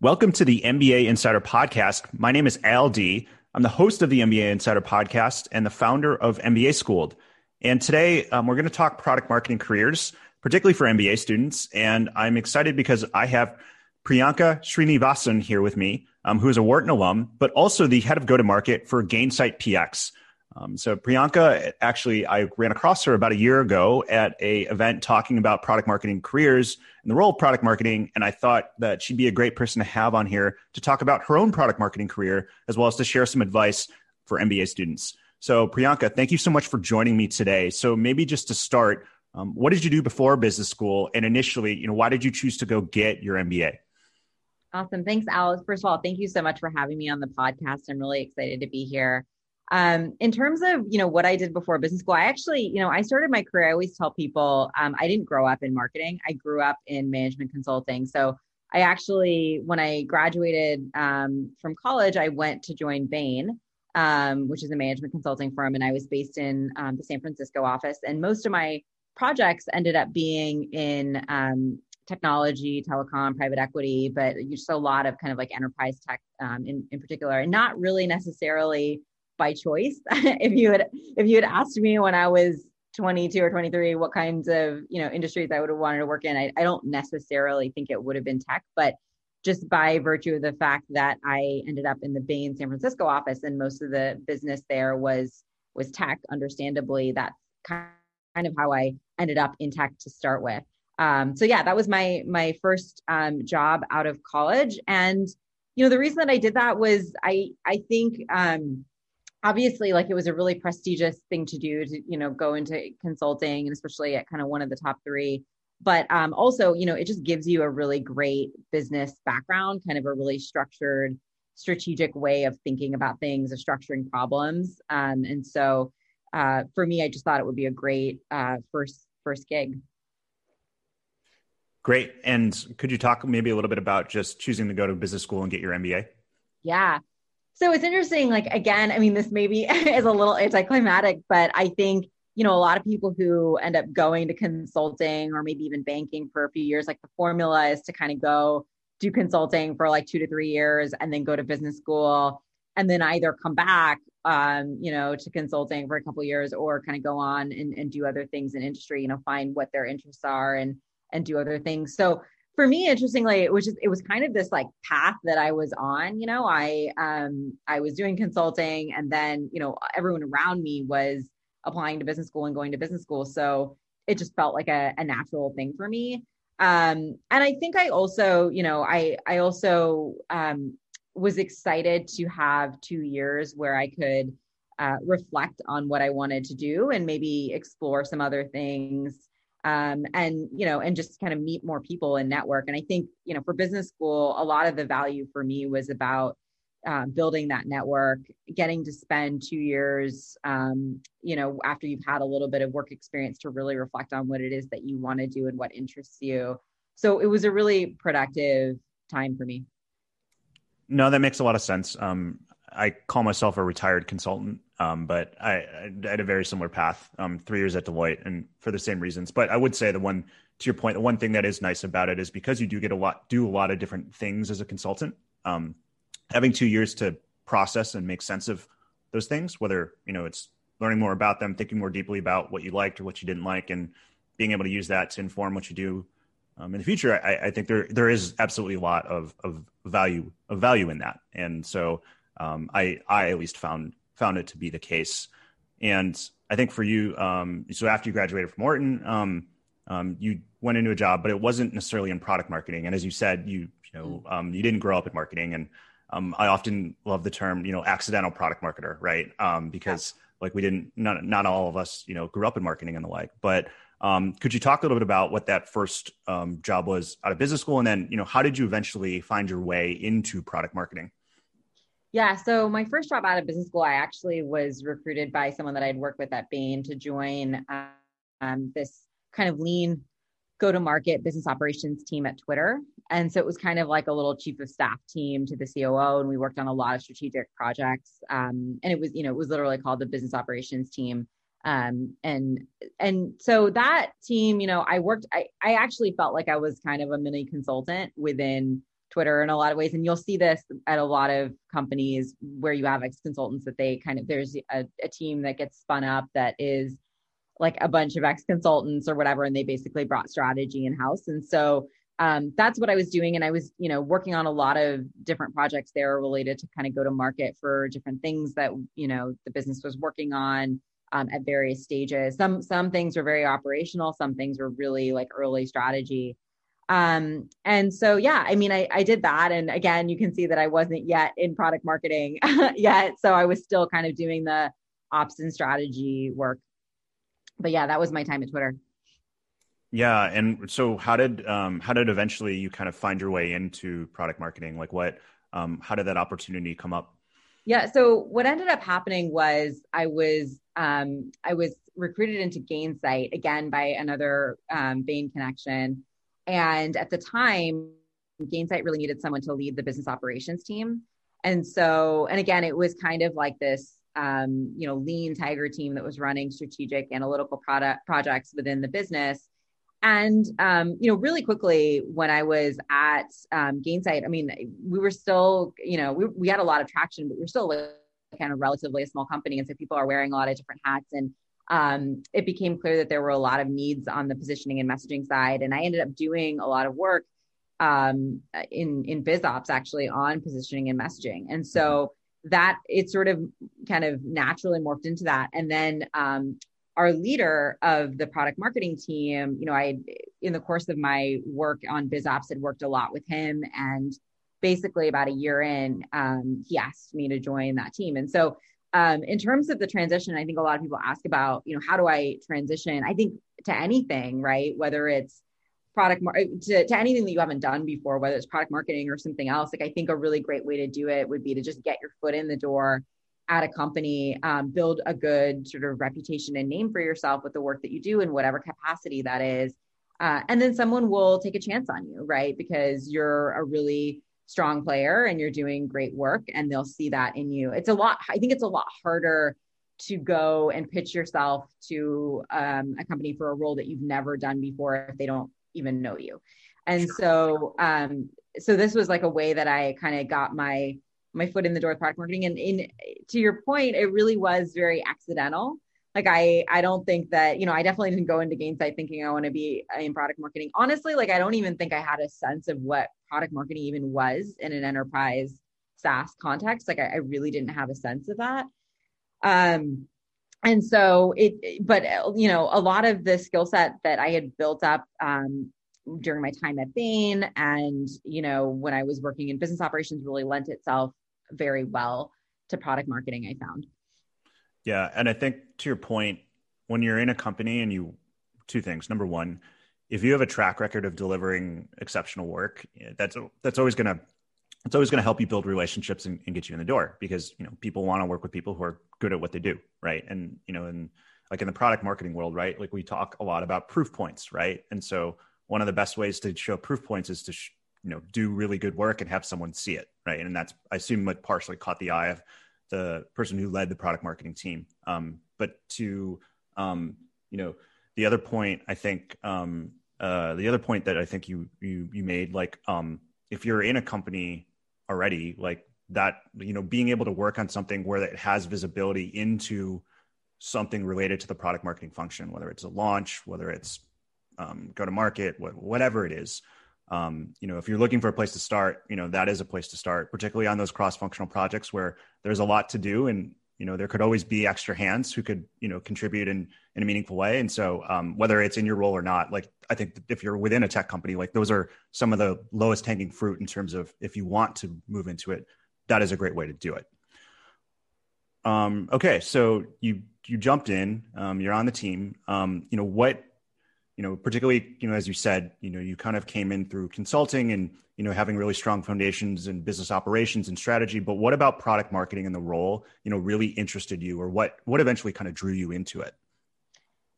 Welcome to the MBA Insider Podcast. My name is Al Dea. I'm the host of the MBA Insider Podcast and the founder of MBA Schooled. And today um, we're going to talk product marketing careers, particularly for MBA students. And I'm excited because I have Priyanka Srinivasan here with me, um, who is a Wharton alum, but also the head of go to market for Gainsight PX. Um, so Priyanka, actually, I ran across her about a year ago at a event talking about product marketing careers and the role of product marketing, and I thought that she'd be a great person to have on here to talk about her own product marketing career as well as to share some advice for MBA students. So Priyanka, thank you so much for joining me today. So maybe just to start, um, what did you do before business school, and initially, you know, why did you choose to go get your MBA? Awesome. Thanks, Alice. First of all, thank you so much for having me on the podcast. I'm really excited to be here. Um, in terms of you know what I did before business school, I actually you know I started my career. I always tell people um, I didn't grow up in marketing. I grew up in management consulting. So I actually, when I graduated um, from college, I went to join Bain, um, which is a management consulting firm, and I was based in um, the San Francisco office. And most of my projects ended up being in um, technology, telecom, private equity, but just a lot of kind of like enterprise tech in in particular, and not really necessarily by choice. if you had if you had asked me when I was 22 or 23 what kinds of you know industries I would have wanted to work in, I, I don't necessarily think it would have been tech, but just by virtue of the fact that I ended up in the Bay Bain San Francisco office and most of the business there was was tech. Understandably, that's kind of how I ended up in tech to start with. Um, so yeah, that was my my first um, job out of college, and you know the reason that I did that was I I think um, obviously like it was a really prestigious thing to do to you know go into consulting and especially at kind of one of the top three. But um, also you know it just gives you a really great business background kind of a really structured strategic way of thinking about things of structuring problems. Um, and so uh, for me i just thought it would be a great uh, first first gig. Great. And could you talk maybe a little bit about just choosing to go to business school and get your mba yeah so it's interesting. Like again, I mean, this maybe is a little anticlimactic, but I think you know a lot of people who end up going to consulting or maybe even banking for a few years, like the formula is to kind of go do consulting for like two to three years and then go to business school and then either come back um, you know to consulting for a couple years or kind of go on and, and do other things in industry you know find what their interests are and and do other things so for me interestingly it was just it was kind of this like path that i was on you know? I um i was doing consulting and then you know everyone around me was applying to business school and going to business school. So it just felt like a, a natural thing for me. Um and i think i also you know i i also um was excited to have two years where i could uh, reflect on what i wanted to do and maybe explore some other things um, and you know and just kind of meet more people and network. And i think you know for business school a lot of the value for me was about uh, building that network getting to spend two years um, you know after you've had a little bit of work experience to really reflect on what it is that you want to do and what interests you. So it was a really productive time for me. No that makes a lot of sense. Um, i call myself a retired consultant um, but I, I, had a very similar path, um, three years at Deloitte, and for the same reasons. But I would say the one, to your point, the one thing that is nice about it is because you do get a lot, do a lot of different things as a consultant. Um, having two years to process and make sense of those things, whether you know it's learning more about them, thinking more deeply about what you liked or what you didn't like, and being able to use that to inform what you do um, in the future. I, I, think there there is absolutely a lot of of value of value in that, and so um, I I at least found found it to be the case. And I think for you, um, so after you graduated from Wharton, um, um, you went into a job, but it wasn't necessarily in product marketing. And as you said, you you know mm. um, you didn't grow up in marketing. And um, I often love the term you know accidental product marketer, right? Um, because like we didn't not not all of us you know grew up in marketing and the like. But Um, could you talk a little bit about what that first um, job was out of business school, and then you know how did you eventually find your way into product marketing? Yeah, so my first job out of business school, I actually was recruited by someone that I'd worked with at Bain to join um, this kind of lean go to market business operations team at Twitter. And so it was kind of like a little chief of staff team to the COO. And we worked on a lot of strategic projects. Um, and it was, you know, it was literally called the business operations team. Um, and, and so that team, you know, I worked, I, I actually felt like I was kind of a mini consultant within Twitter in a lot of ways. And you'll see this at a lot of companies where you have ex consultants that they kind of, there's a, a team that gets spun up that is like a bunch of ex consultants or whatever, and they basically brought strategy in house. And so um, that's what I was doing. And I was, you know, working on a lot of different projects there related to kind of go to market for different things that, you know, the business was working on um, at various stages. Some, some things were very operational. Some things were really like early strategy. Um, and so, yeah, I mean, I, I did that. And again, you can see that I wasn't yet in product marketing yet. So I was still kind of doing the ops and strategy work but yeah, that was my time at Twitter. Yeah, and so how did um, how did eventually you kind of find your way into product marketing? Like, what um, how did that opportunity come up? Yeah, so what ended up happening was I was um, I was recruited into Gainsight again by another um, Bain connection, and at the time, Gainsight really needed someone to lead the business operations team, and so and again, it was kind of like this um, you know, lean tiger team that was running strategic analytical product projects within the business. And um, you know, really quickly when I was at um, Gainsight, I mean, we were still, you know, we, we had a lot of traction, but we are still like kind of relatively a small company, and so people are wearing a lot of different hats. And um, it became clear that there were a lot of needs on the positioning and messaging side. And I ended up doing a lot of work um, in in BizOps actually on positioning and messaging. And so that it sort of kind of naturally morphed into that. And then um, our leader of the product marketing team, you know, I, in the course of my work on BizOps, had worked a lot with him. And basically, about a year in, um, he asked me to join that team. And so, um, in terms of the transition, I think a lot of people ask about, you know, how do I transition? I think to anything, right? Whether it's product mar- to, to anything that you haven't done before, whether it's product marketing or something else. Like I think a really great way to do it would be to just get your foot in the door at a company, um, build a good sort of reputation and name for yourself with the work that you do in whatever capacity that is. Uh, and then someone will take a chance on you, right? Because you're a really strong player and you're doing great work and they'll see that in you. It's a lot, I think it's a lot harder to go and pitch yourself to um, a company for a role that you've never done before if they don't even know you. And so, um, so this was like a way that I kind of got my my foot in the door with product marketing. And in to your point, it really was very accidental. Like I, I don't think that you know, I definitely didn't go into Gainsight thinking I want to be in product marketing. Honestly, like I don't even think I had a sense of what product marketing even was in an enterprise SaaS context. Like I, I really didn't have a sense of that. Um, and so it but you know a lot of the skill set that i had built up um, during my time at bain and you know when i was working in business operations really lent itself very well to product marketing i found yeah and i think to your point when you're in a company and you two things number one if you have a track record of delivering exceptional work that's that's always to it's always to help you build relationships and, and, get you in the door because you know people want to work with people who are good at what they do right? And you know and like in the product marketing world right like we talk a lot about proof points right? And so one of the best ways to show proof points is to sh- you know do really good work and have someone see it right? And that's i assume what partially caught the eye of the person who led the product marketing team. Um, but to um, you know the other point i think um, uh, the other point that i think you you you made like um, if you're in a company already like that you know being able to work on something where it has visibility into something related to the product marketing function whether it's a launch whether it's um, go to market whatever it is um, you know if you're looking for a place to start you know that is a place to start particularly on those cross functional projects where there's a lot to do and you know there could always be extra hands who could you know contribute in in a meaningful way. And so um, whether it's in your role or not like i think if you're within a tech company like those are some of the lowest hanging fruit in terms of if you want to move into it that is a great way to do it. Um, okay so you you jumped in um, you're on the team. Um, you know what you know, particularly, you know, as you said, you know, you kind of came in through consulting and, you know, having really strong foundations in business operations and strategy. But what about product marketing and the role, you know, really interested you or what, what eventually kind of drew you into it?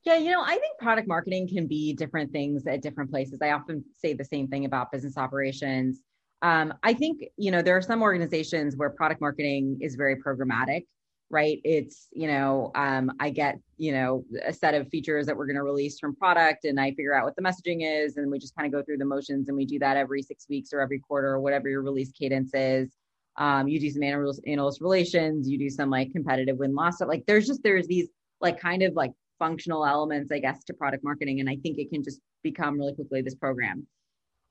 Yeah, you know, I think product marketing can be different things at different places. I often say the same thing about business operations. Um, I think, you know, there are some organizations where product marketing is very programmatic right? It's, you know, um, I get, you know, a set of features that we're going to release from product and I figure out what the messaging is. And we just kind of go through the motions and we do that every six weeks or every quarter or whatever your release cadence is. Um, you do some analyst, analyst relations, you do some like competitive win loss. Like there's just, there's these like kind of like functional elements, I guess, to product marketing. And I think it can just become really quickly this program.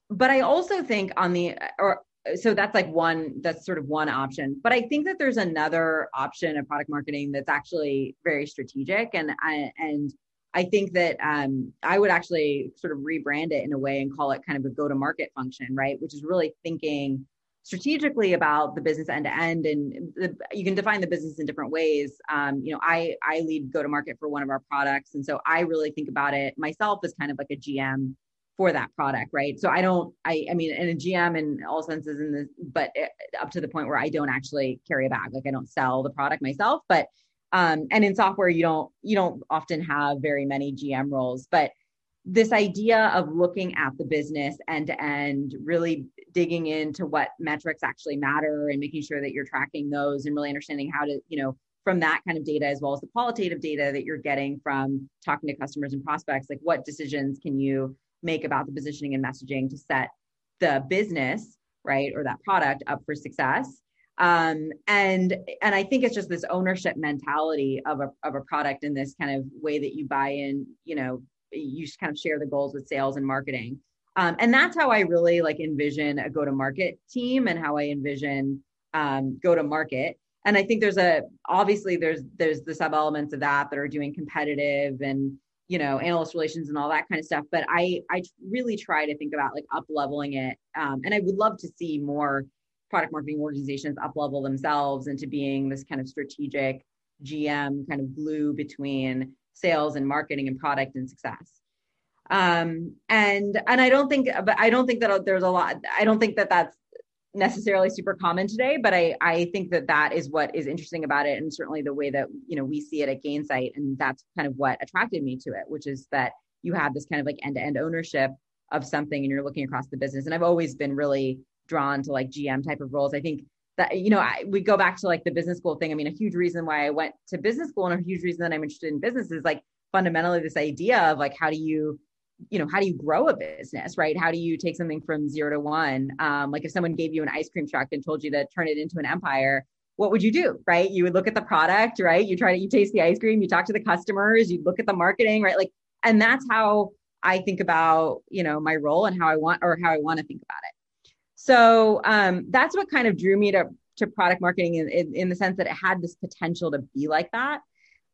But I also think on the, or so that's like one that's sort of one option. But i think that there's another option of product marketing that's actually very strategic. And i and i think that um, i would actually sort of rebrand it in a way and call it kind of a go to market function right? Which is really thinking strategically about the business end to end. And the, you can define the business in different ways. Um, you know i i lead go to market for one of our products. And so i really think about it myself as kind of like a gm for that product, right? So I don't, I, I mean, in a GM in all senses, in the, but it, up to the point where I don't actually carry a bag, like I don't sell the product myself, but, um, and in software, you don't, you don't often have very many GM roles, but this idea of looking at the business end to end, really digging into what metrics actually matter and making sure that you're tracking those and really understanding how to, you know, from that kind of data as well as the qualitative data that you're getting from talking to customers and prospects, like what decisions can you make about the positioning and messaging to set the business right or that product up for success. Um, and and i think it's just this ownership mentality of a, of a product in this kind of way that you buy in you know you kind of share the goals with sales and marketing. Um, and that's how i really like envision a go to market team and how i envision um, go to market and i think there's a obviously there's there's the sub elements of that that are doing competitive and you know analyst relations and all that kind of stuff but i i really try to think about like up leveling it um, and i would love to see more product marketing organizations up level themselves into being this kind of strategic gm kind of glue between sales and marketing and product and success. Um, and and i don't think but i don't think that there's a lot i don't think that that's necessarily super common today, but I, I think that that is what is interesting about it. And certainly the way that, you know, we see it at Gainsight. And that's kind of what attracted me to it, which is that you have this kind of like end to end ownership of something and you're looking across the business. And I've always been really drawn to like GM type of roles. I think that, you know, I, we go back to like the business school thing. I mean, a huge reason why I went to business school and a huge reason that I'm interested in business is like fundamentally this idea of like, how do you you know how do you grow a business right? How do you take something from zero to one? Um, like if someone gave you an ice cream truck and told you to turn it into an empire what would you do right? You would look at the product right? You try to you taste the ice cream you talk to the customers you look at the marketing right? Like and that's how i think about you know my role and how i want or how i want to think about it. So um, that's what kind of drew me to to product marketing in, in, in the sense that it had this potential to be like that.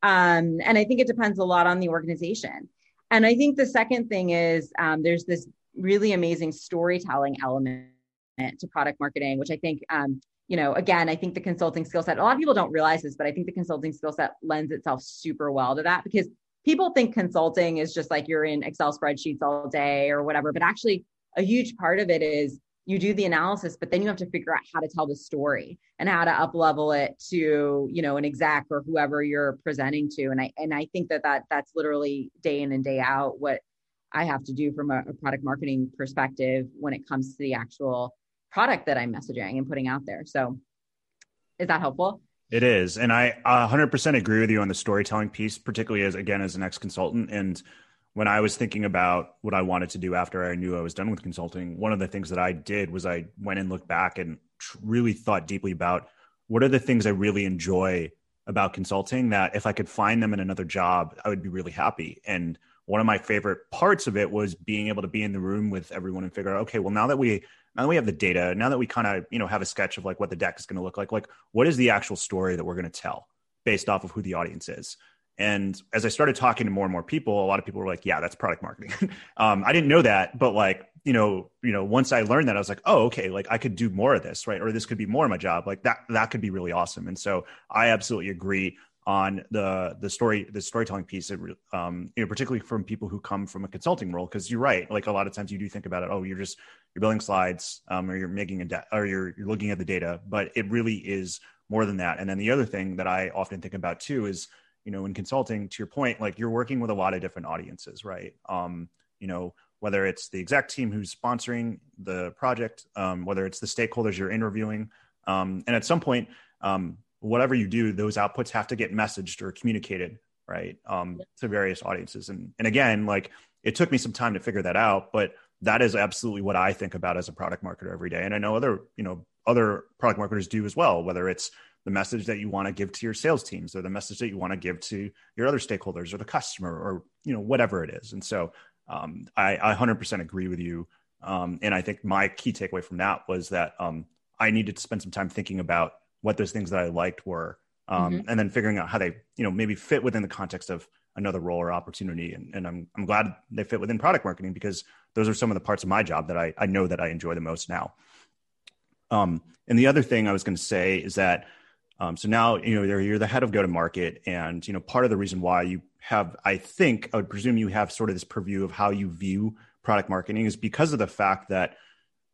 Um, and i think it depends a lot on the organization and I think the second thing is um, there's this really amazing storytelling element to product marketing, which I think, um, you know, again, I think the consulting skill set, a lot of people don't realize this, but I think the consulting skill set lends itself super well to that because people think consulting is just like you're in Excel spreadsheets all day or whatever. But actually, a huge part of it is you do the analysis but then you have to figure out how to tell the story and how to up level it to you know an exec or whoever you're presenting to. And i and i think that that that's literally day in and day out what i have to do from a, a product marketing perspective when it comes to the actual product that i'm messaging and putting out there. So is that helpful? It is. And i 100% agree with you on the storytelling piece particularly as again as an ex consultant and when I was thinking about what I wanted to do after I knew I was done with consulting, one of the things that I did was I went and looked back and really thought deeply about what are the things I really enjoy about consulting that if I could find them in another job, I would be really happy. And one of my favorite parts of it was being able to be in the room with everyone and figure out, okay, well, now that we now that we have the data, now that we kind of you know have a sketch of like what the deck is going to look like, like what is the actual story that we're going to tell based off of who the audience is. And as I started talking to more and more people, a lot of people were like, "Yeah, that's product marketing." um, I didn't know that, but like, you know, you know, once I learned that, I was like, "Oh, okay, like I could do more of this, right? Or this could be more of my job. Like that, that could be really awesome." And so I absolutely agree on the the story the storytelling piece um, you know particularly from people who come from a consulting role because you're right like a lot of times you do think about it oh you're just you're building slides um, or you're making a de- or you're you're looking at the data but it really is more than that and then the other thing that i often think about too is you know in consulting to your point like you're working with a lot of different audiences right um, you know whether it's the exec team who's sponsoring the project um, whether it's the stakeholders you're interviewing um, and at some point um, whatever you do, those outputs have to get messaged or communicated, right, um, to various audiences. And and again, like it took me some time to figure that out, but that is absolutely what I think about as a product marketer every day. And I know other, you know, other product marketers do as well, whether it's the message that you want to give to your sales teams or the message that you want to give to your other stakeholders or the customer or, you know, whatever it is. And so um, I, I 100% agree with you. Um, and I think my key takeaway from that was that um, I needed to spend some time thinking about what those things that I liked were, um, mm-hmm. and then figuring out how they, you know, maybe fit within the context of another role or opportunity. And, and I'm I'm glad they fit within product marketing because those are some of the parts of my job that I I know that I enjoy the most now. Um, and the other thing I was going to say is that, um, so now you know you're, the head of go to market, and you know part of the reason why you have, I think, I would presume you have sort of this purview of how you view product marketing is because of the fact that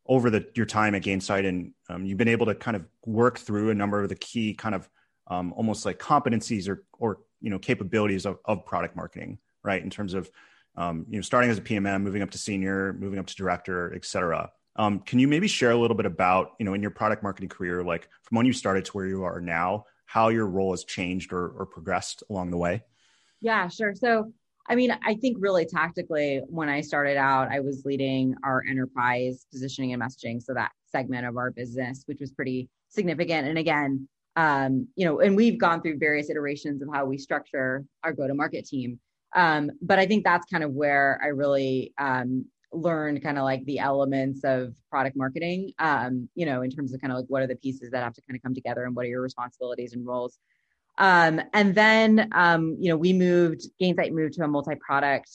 over the your time at Gainsight, and um, you've been able to kind of work through a number of the key kind of um, almost like competencies or or you know capabilities of, of product marketing, right? In terms of um, you know starting as a PMM, moving up to senior, moving up to director, et cetera. Um, can you maybe share a little bit about you know in your product marketing career, like from when you started to where you are now, how your role has changed or, or progressed along the way? Yeah, sure. So I mean, I think really tactically, when I started out, I was leading our enterprise positioning and messaging. So that segment of our business, which was pretty significant. And again, um, you know, and we've gone through various iterations of how we structure our go to market team. Um, but I think that's kind of where I really um, learned kind of like the elements of product marketing, um, you know, in terms of kind of like what are the pieces that have to kind of come together and what are your responsibilities and roles. Um, and then, um, you know, we moved, Gainsight moved to a multi-product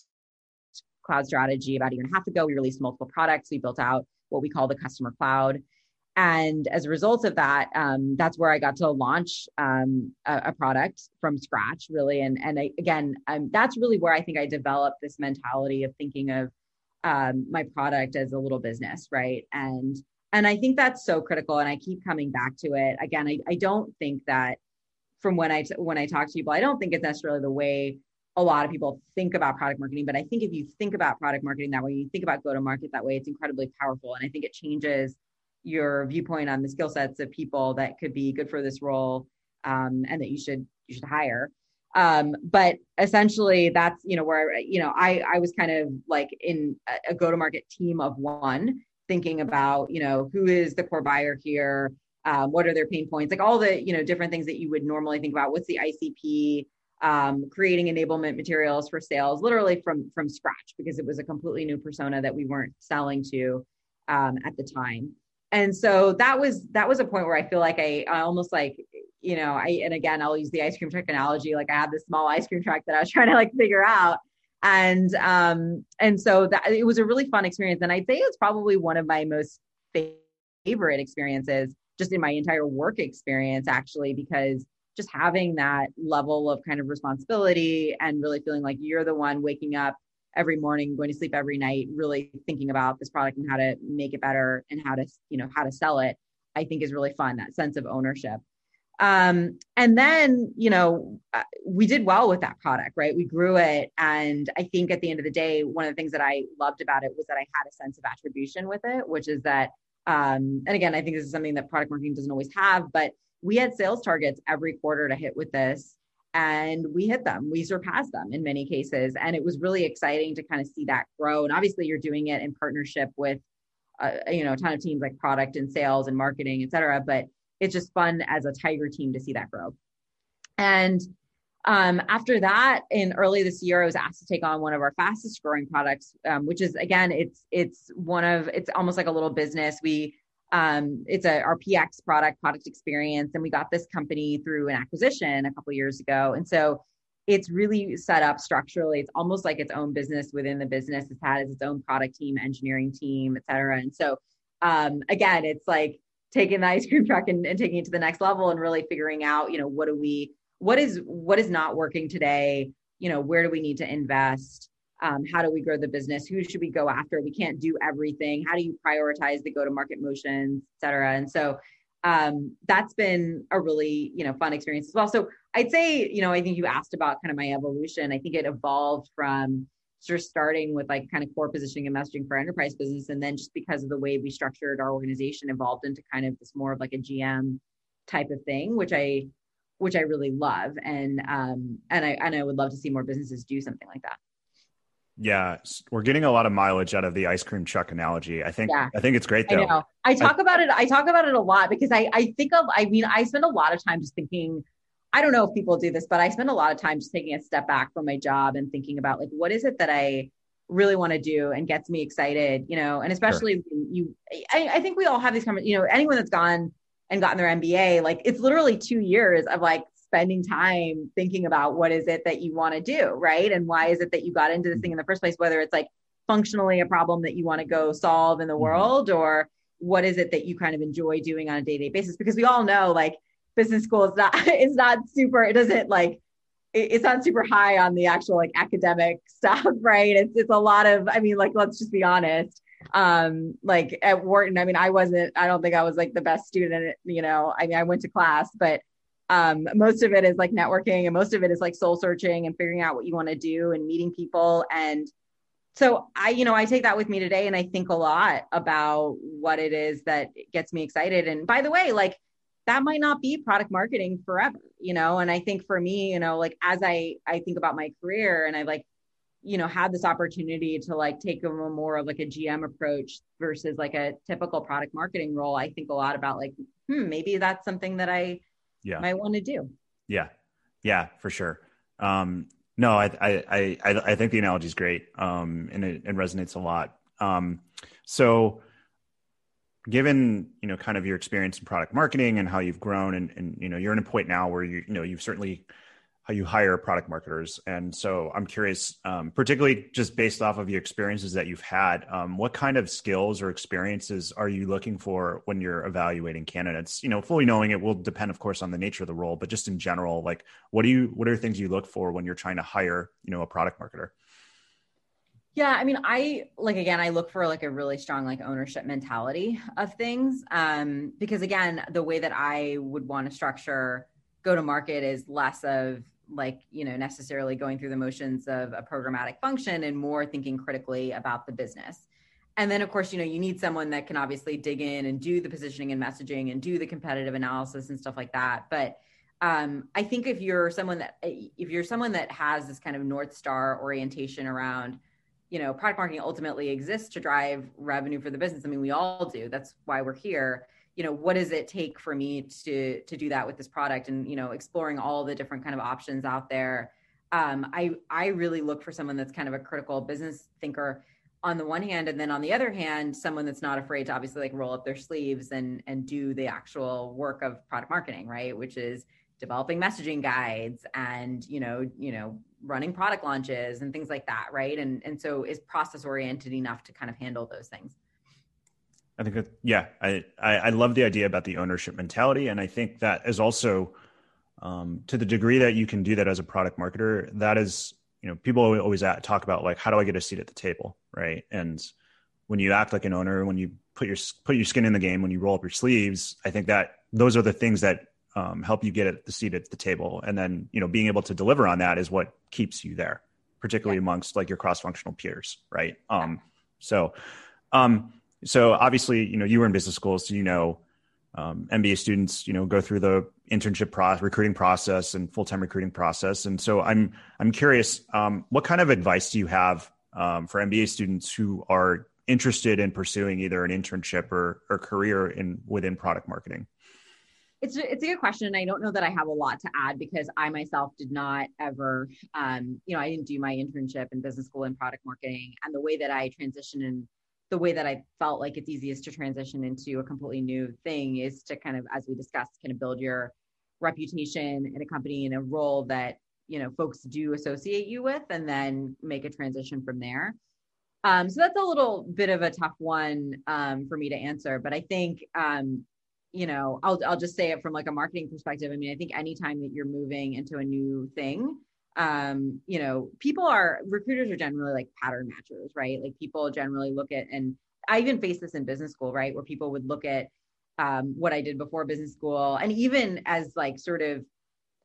cloud strategy about a year and a half ago. We released multiple products. We built out what we call the customer cloud. And as a result of that, um, that's where I got to launch um, a, a, product from scratch, really. And and I, again, um, that's really where I think I developed this mentality of thinking of um, my product as a little business, right? And and I think that's so critical. And I keep coming back to it. Again, I, I don't think that from when I t- when I talk to people, I don't think it's necessarily the way a lot of people think about product marketing. But I think if you think about product marketing that way, you think about go to market that way, it's incredibly powerful. And I think it changes your viewpoint on the skill sets of people that could be good for this role um, and that you should you should hire. Um, but essentially, that's you know where you know I I was kind of like in a, a go to market team of one, thinking about you know who is the core buyer here? Um, what are their pain points? Like all the you know different things that you would normally think about. What's the icp um, creating enablement materials for sales literally from from scratch because it was a completely new persona that we weren't selling to um, at the time. And so that was that was a point where i feel like I, I almost like you know i and again i'll use the ice cream truck analogy like i had this small ice cream truck that i was trying to like figure out. And um and so that it was a really fun experience. And i'd say it's probably one of my most favorite experiences just in my entire work experience actually because just having that level of kind of responsibility and really feeling like you're the one waking up every morning going to sleep every night really thinking about this product and how to make it better and how to you know how to sell it i think is really fun that sense of ownership um, and then you know uh, we did well with that product right? We grew it. And i think at the end of the day one of the things that i loved about it was that i had a sense of attribution with it which is that um, and again, I think this is something that product marketing doesn't always have, but we had sales targets every quarter to hit with this and we hit them. We surpassed them in many cases. And it was really exciting to kind of see that grow. And obviously you're doing it in partnership with uh, you know a ton of teams like product and sales and marketing et cetera. But it's just fun as a tiger team to see that grow and um, after that, in early this year, I was asked to take on one of our fastest growing products, um, which is again, it's it's one of it's almost like a little business. We um, it's a our PX product, product experience, and we got this company through an acquisition a couple years ago, and so it's really set up structurally. It's almost like its own business within the business. It's had its own product team, engineering team, et cetera. And so um, again, it's like taking the ice cream truck and, and taking it to the next level and really figuring out, you know, what do we what is what is not working today? You know where do we need to invest? Um, how do we grow the business? Who should we go after? We can't do everything. How do you prioritize the go to market motions et cetera? And so um, that's been a really you know fun experience as well. So i'd say you know i think you asked about kind of my evolution. I think it evolved from sort of starting with like kind of core positioning and messaging for enterprise business and then just because of the way we structured our organization evolved into kind of this more of like a gm type of thing which i which i really love and um and i and i would love to see more businesses do something like that yeah, we're getting a lot of mileage out of the ice cream truck analogy. I think yeah. I think it's great though. I know. I talk I, about it. I talk about it a lot because I I think of. I mean, I spend a lot of time just thinking. I don't know if people do this, but I spend a lot of time just taking a step back from my job and thinking about like what is it that I really want to do and gets me excited, you know, and especially sure. you. I, I think we all have these conversations. You know, anyone that's gone and gotten their MBA, like it's literally two years of like spending time thinking about what is it that you want to do, right? And why is it that you got into this thing in the first place, whether it's like functionally a problem that you want to go solve in the mm-hmm. world or what is it that you kind of enjoy doing on a day-to-day basis because we all know like business school is not it's not super it doesn't like it's not super high on the actual like academic stuff right? It's it's a lot of i mean like let's just be honest. Um like at wharton i mean i wasn't i don't think i was like the best student you know? I mean i went to class but um, most of it is like networking and most of it is like soul searching and figuring out what you want to do and meeting people. And so i you know i take that with me today and i think a lot about what it is that gets me excited. And by the way like that might not be product marketing forever you know and i think for me you know like as i i think about my career and i like you know had this opportunity to like take a more of like a gm approach versus like a typical product marketing role i think a lot about like hmm maybe that's something that i yeah. might want to do. Yeah. Yeah, for sure. Um, no, I, I, I, I think the analogy is great. Um, and it, it resonates a lot. Um, so given, you know, kind of your experience in product marketing and how you've grown and, and, you know, you're in a point now where you, you know, you've certainly how you hire product marketers. And so I'm curious, um, particularly just based off of your experiences that you've had, um, what kind of skills or experiences are you looking for when you're evaluating candidates? You know, fully knowing it will depend, of course, on the nature of the role, but just in general, like what do you, what are things you look for when you're trying to hire, you know, a product marketer? Yeah, I mean, I like again, I look for like a really strong like ownership mentality of things. Um, because again, the way that I would want to structure go to market is less of like you know necessarily going through the motions of a programmatic function and more thinking critically about the business and then of course you know you need someone that can obviously dig in and do the positioning and messaging and do the competitive analysis and stuff like that but um, i think if you're someone that if you're someone that has this kind of north star orientation around you know product marketing ultimately exists to drive revenue for the business. I mean we all do. That's why we're here. You know what does it take for me to to do that with this product and you know exploring all the different kind of options out there? Um, i i really look for someone that's kind of a critical business thinker on the one hand and then on the other hand someone that's not afraid to obviously like roll up their sleeves and and do the actual work of product marketing right? Which is developing messaging guides and you know you know running product launches and things like that right and and so is process oriented enough to kind of handle those things I think that yeah, I, I, love the idea about the ownership mentality, and I think that is also um, to the degree that you can do that as a product marketer. That is, you know, people always talk about like how do I get a seat at the table, right? And when you act like an owner, when you put your put your skin in the game, when you roll up your sleeves, I think that those are the things that um, help you get at the seat at the table, and then you know being able to deliver on that is what keeps you there, particularly yeah. amongst like your cross functional peers, right? Um, so. Um, so obviously, you know, you were in business school, so you know, um, MBA students, you know, go through the internship process, recruiting process, and full time recruiting process. And so, I'm I'm curious, um, what kind of advice do you have um, for MBA students who are interested in pursuing either an internship or or career in within product marketing? It's it's a good question. And I don't know that I have a lot to add because I myself did not ever, um, you know, I didn't do my internship in business school in product marketing, and the way that I transitioned in the way that I felt like it's easiest to transition into a completely new thing is to kind of, as we discussed, kind of build your reputation in a company in a role that you know folks do associate you with, and then make a transition from there. Um, so that's a little bit of a tough one um, for me to answer, but I think um, you know, I'll I'll just say it from like a marketing perspective. I mean, I think anytime that you're moving into a new thing, um, you know, people are recruiters are generally like pattern matchers, right? Like people generally look at and I even faced this in business school, right? Where people would look at um, what I did before business school, and even as like sort of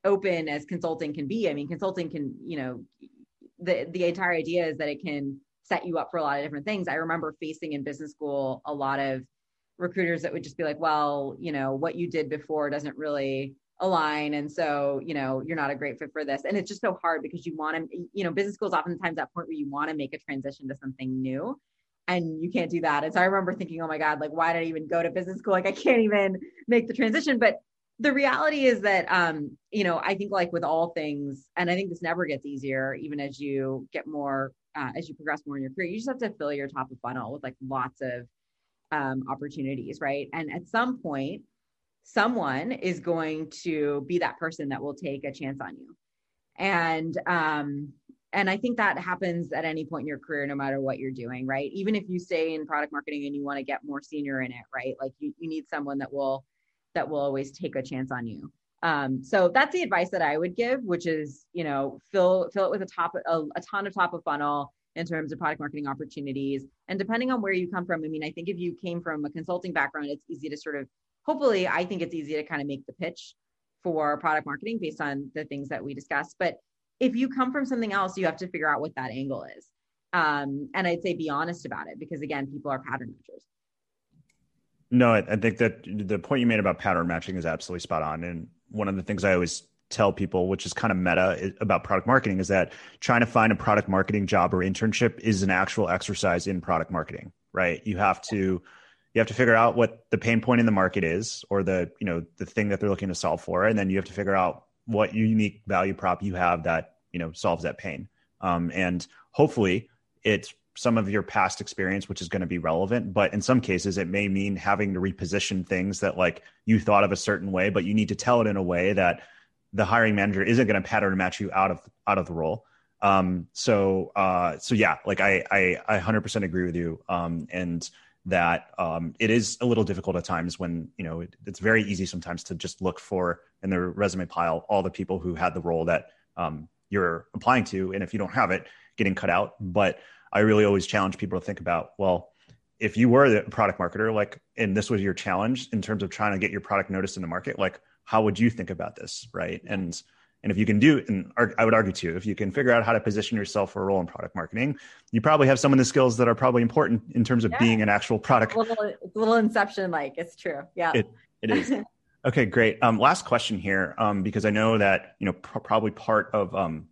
open as consulting can be. I mean, consulting can, you know, the the entire idea is that it can set you up for a lot of different things. I remember facing in business school a lot of recruiters that would just be like, well, you know, what you did before doesn't really align. And so, you know, you're not a great fit for this. And it's just so hard because you want to, you know, business school is oftentimes that point where you want to make a transition to something new and you can't do that. And so I remember thinking, oh my God, like, why did I even go to business school? Like, I can't even make the transition. But the reality is that, um, you know, I think like with all things, and I think this never gets easier, even as you get more, uh, as you progress more in your career, you just have to fill your top of funnel with like lots of um, opportunities, right? And at some point, someone is going to be that person that will take a chance on you. And um, and I think that happens at any point in your career, no matter what you're doing, right? Even if you stay in product marketing and you want to get more senior in it, right? Like you, you need someone that will that will always take a chance on you. Um, so that's the advice that I would give, which is, you know, fill fill it with a top a, a ton of top of funnel in terms of product marketing opportunities. And depending on where you come from, I mean, I think if you came from a consulting background, it's easy to sort of, hopefully, I think it's easy to kind of make the pitch for product marketing based on the things that we discussed. But if you come from something else, you have to figure out what that angle is. Um, and I'd say be honest about it because again, people are pattern matchers. No, I, I think that the point you made about pattern matching is absolutely spot on. And one of the things I always tell people, which is kind of meta about product marketing, is that trying to find a product marketing job or internship is an actual exercise in product marketing, right? You have to you have to figure out what the pain point in the market is or the you know the thing that they're looking to solve for and then you have to figure out what unique value prop you have that you know solves that pain um, and hopefully it's some of your past experience which is going to be relevant but in some cases it may mean having to reposition things that like you thought of a certain way but you need to tell it in a way that the hiring manager isn't going to pattern match you out of out of the role. Um, so uh, so yeah, like I I, I 100% agree with you. Um, and that um, it is a little difficult at times when you know it, it's very easy sometimes to just look for in the resume pile all the people who had the role that um, you're applying to, and if you don't have it, getting cut out. But I really always challenge people to think about well if you were the product marketer like and this was your challenge in terms of trying to get your product noticed in the market like how would you think about this right? And and if you can do and i would argue too if you can figure out how to position yourself for a role in product marketing you probably have some of the skills that are probably important in terms of yeah. being an actual product. A little, a little inception like it's true. Yeah. It, it is. Okay great. Um, last question here um, because i know that you know pr- probably part of um,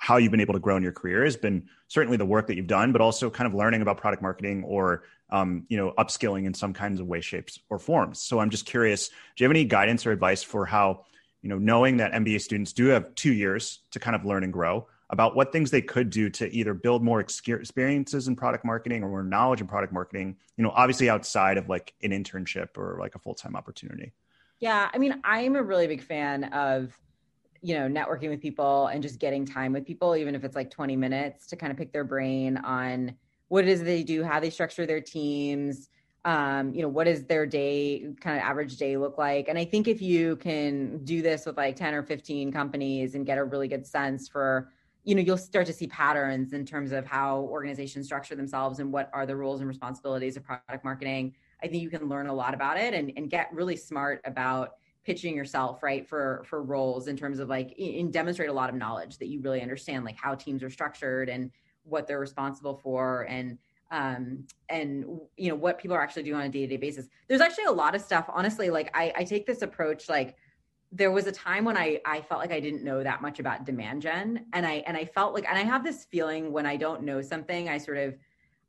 how you've been able to grow in your career has been certainly the work that you've done, but also kind of learning about product marketing or um, you know upskilling in some kinds of way, shapes, or forms. So I'm just curious, do you have any guidance or advice for how you know knowing that MBA students do have two years to kind of learn and grow about what things they could do to either build more experiences in product marketing or more knowledge in product marketing, you know, obviously outside of like an internship or like a full time opportunity. Yeah, I mean, I'm a really big fan of you know, networking with people and just getting time with people, even if it's like 20 minutes to kind of pick their brain on what it is they do, how they structure their teams, um, you know, what does their day, kind of average day look like? And I think if you can do this with like 10 or 15 companies and get a really good sense for, you know, you'll start to see patterns in terms of how organizations structure themselves and what are the roles and responsibilities of product marketing. I think you can learn a lot about it and, and get really smart about pitching yourself right for for roles in terms of like and demonstrate a lot of knowledge that you really understand like how teams are structured and what they're responsible for and um and you know what people are actually doing on a day-to-day basis there's actually a lot of stuff honestly like i i take this approach like there was a time when i i felt like i didn't know that much about demand gen and i and i felt like and i have this feeling when i don't know something i sort of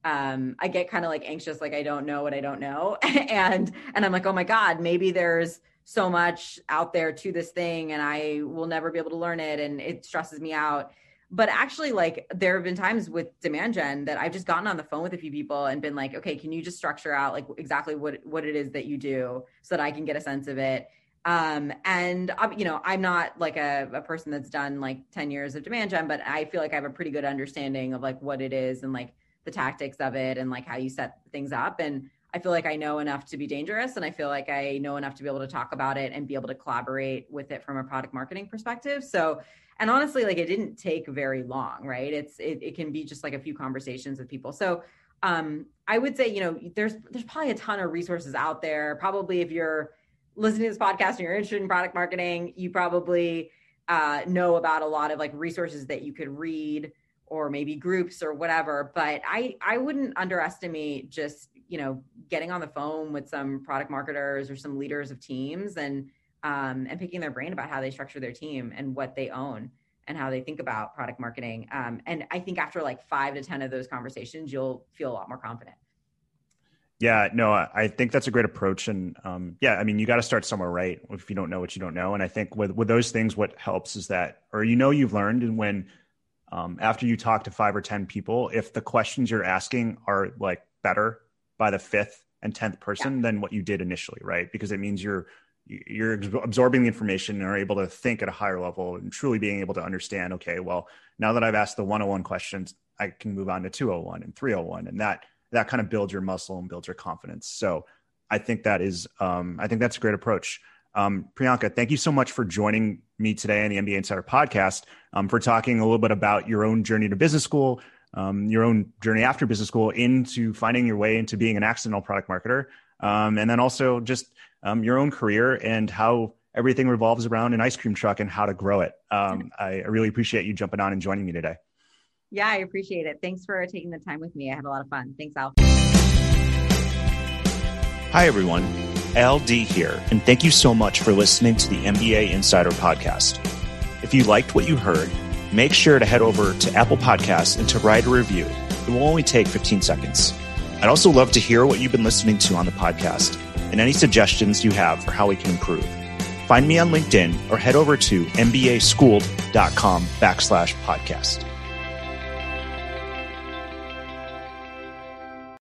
um i get kind of like anxious like i don't know what i don't know and and i'm like oh my god maybe there's so much out there to this thing and I will never be able to learn it and it stresses me out. But actually, like there have been times with demand gen that I've just gotten on the phone with a few people and been like, okay, can you just structure out like exactly what what it is that you do so that I can get a sense of it. Um, and you know, I'm not like a, a person that's done like 10 years of demand gen, but I feel like I have a pretty good understanding of like what it is and like the tactics of it and like how you set things up. And I feel like I know enough to be dangerous and I feel like I know enough to be able to talk about it and be able to collaborate with it from a product marketing perspective. So, and honestly, like it didn't take very long, right? It's, it, it can be just like a few conversations with people. So, um, I would say, you know, there's, there's probably a ton of resources out there. Probably if you're listening to this podcast and you're interested in product marketing, you probably uh, know about a lot of like resources that you could read or maybe groups or whatever but i i wouldn't underestimate just you know getting on the phone with some product marketers or some leaders of teams and um, and picking their brain about how they structure their team and what they own and how they think about product marketing um, and i think after like five to ten of those conversations you'll feel a lot more confident yeah, no, I think that's a great approach, and um, yeah, I mean, you got to start somewhere, right? If you don't know what you don't know, and I think with with those things, what helps is that, or you know, you've learned, and when um, after you talk to five or 10 people, if the questions you're asking are like better by the fifth and 10th person yeah. than what you did initially, right? Because it means you're, you're absorbing the information and are able to think at a higher level and truly being able to understand, okay, well, now that I've asked the 101 questions, I can move on to 201 and 301. And that, that kind of builds your muscle and builds your confidence. So I think that is, um, I think that's a great approach. Um, Priyanka, thank you so much for joining me today on the MBA Insider podcast um, for talking a little bit about your own journey to business school, um, your own journey after business school into finding your way into being an accidental product marketer, um, and then also just um, your own career and how everything revolves around an ice cream truck and how to grow it. Um, I, I really appreciate you jumping on and joining me today. Yeah, I appreciate it. Thanks for taking the time with me. I had a lot of fun. Thanks, Al. Hi, everyone. Al Dea here, and thank you so much for listening to the MBA Insider Podcast. If you liked what you heard, make sure to head over to Apple Podcasts and to write a review. It will only take 15 seconds. I'd also love to hear what you've been listening to on the podcast and any suggestions you have for how we can improve. Find me on LinkedIn or head over to mbaschooled.com backslash podcast.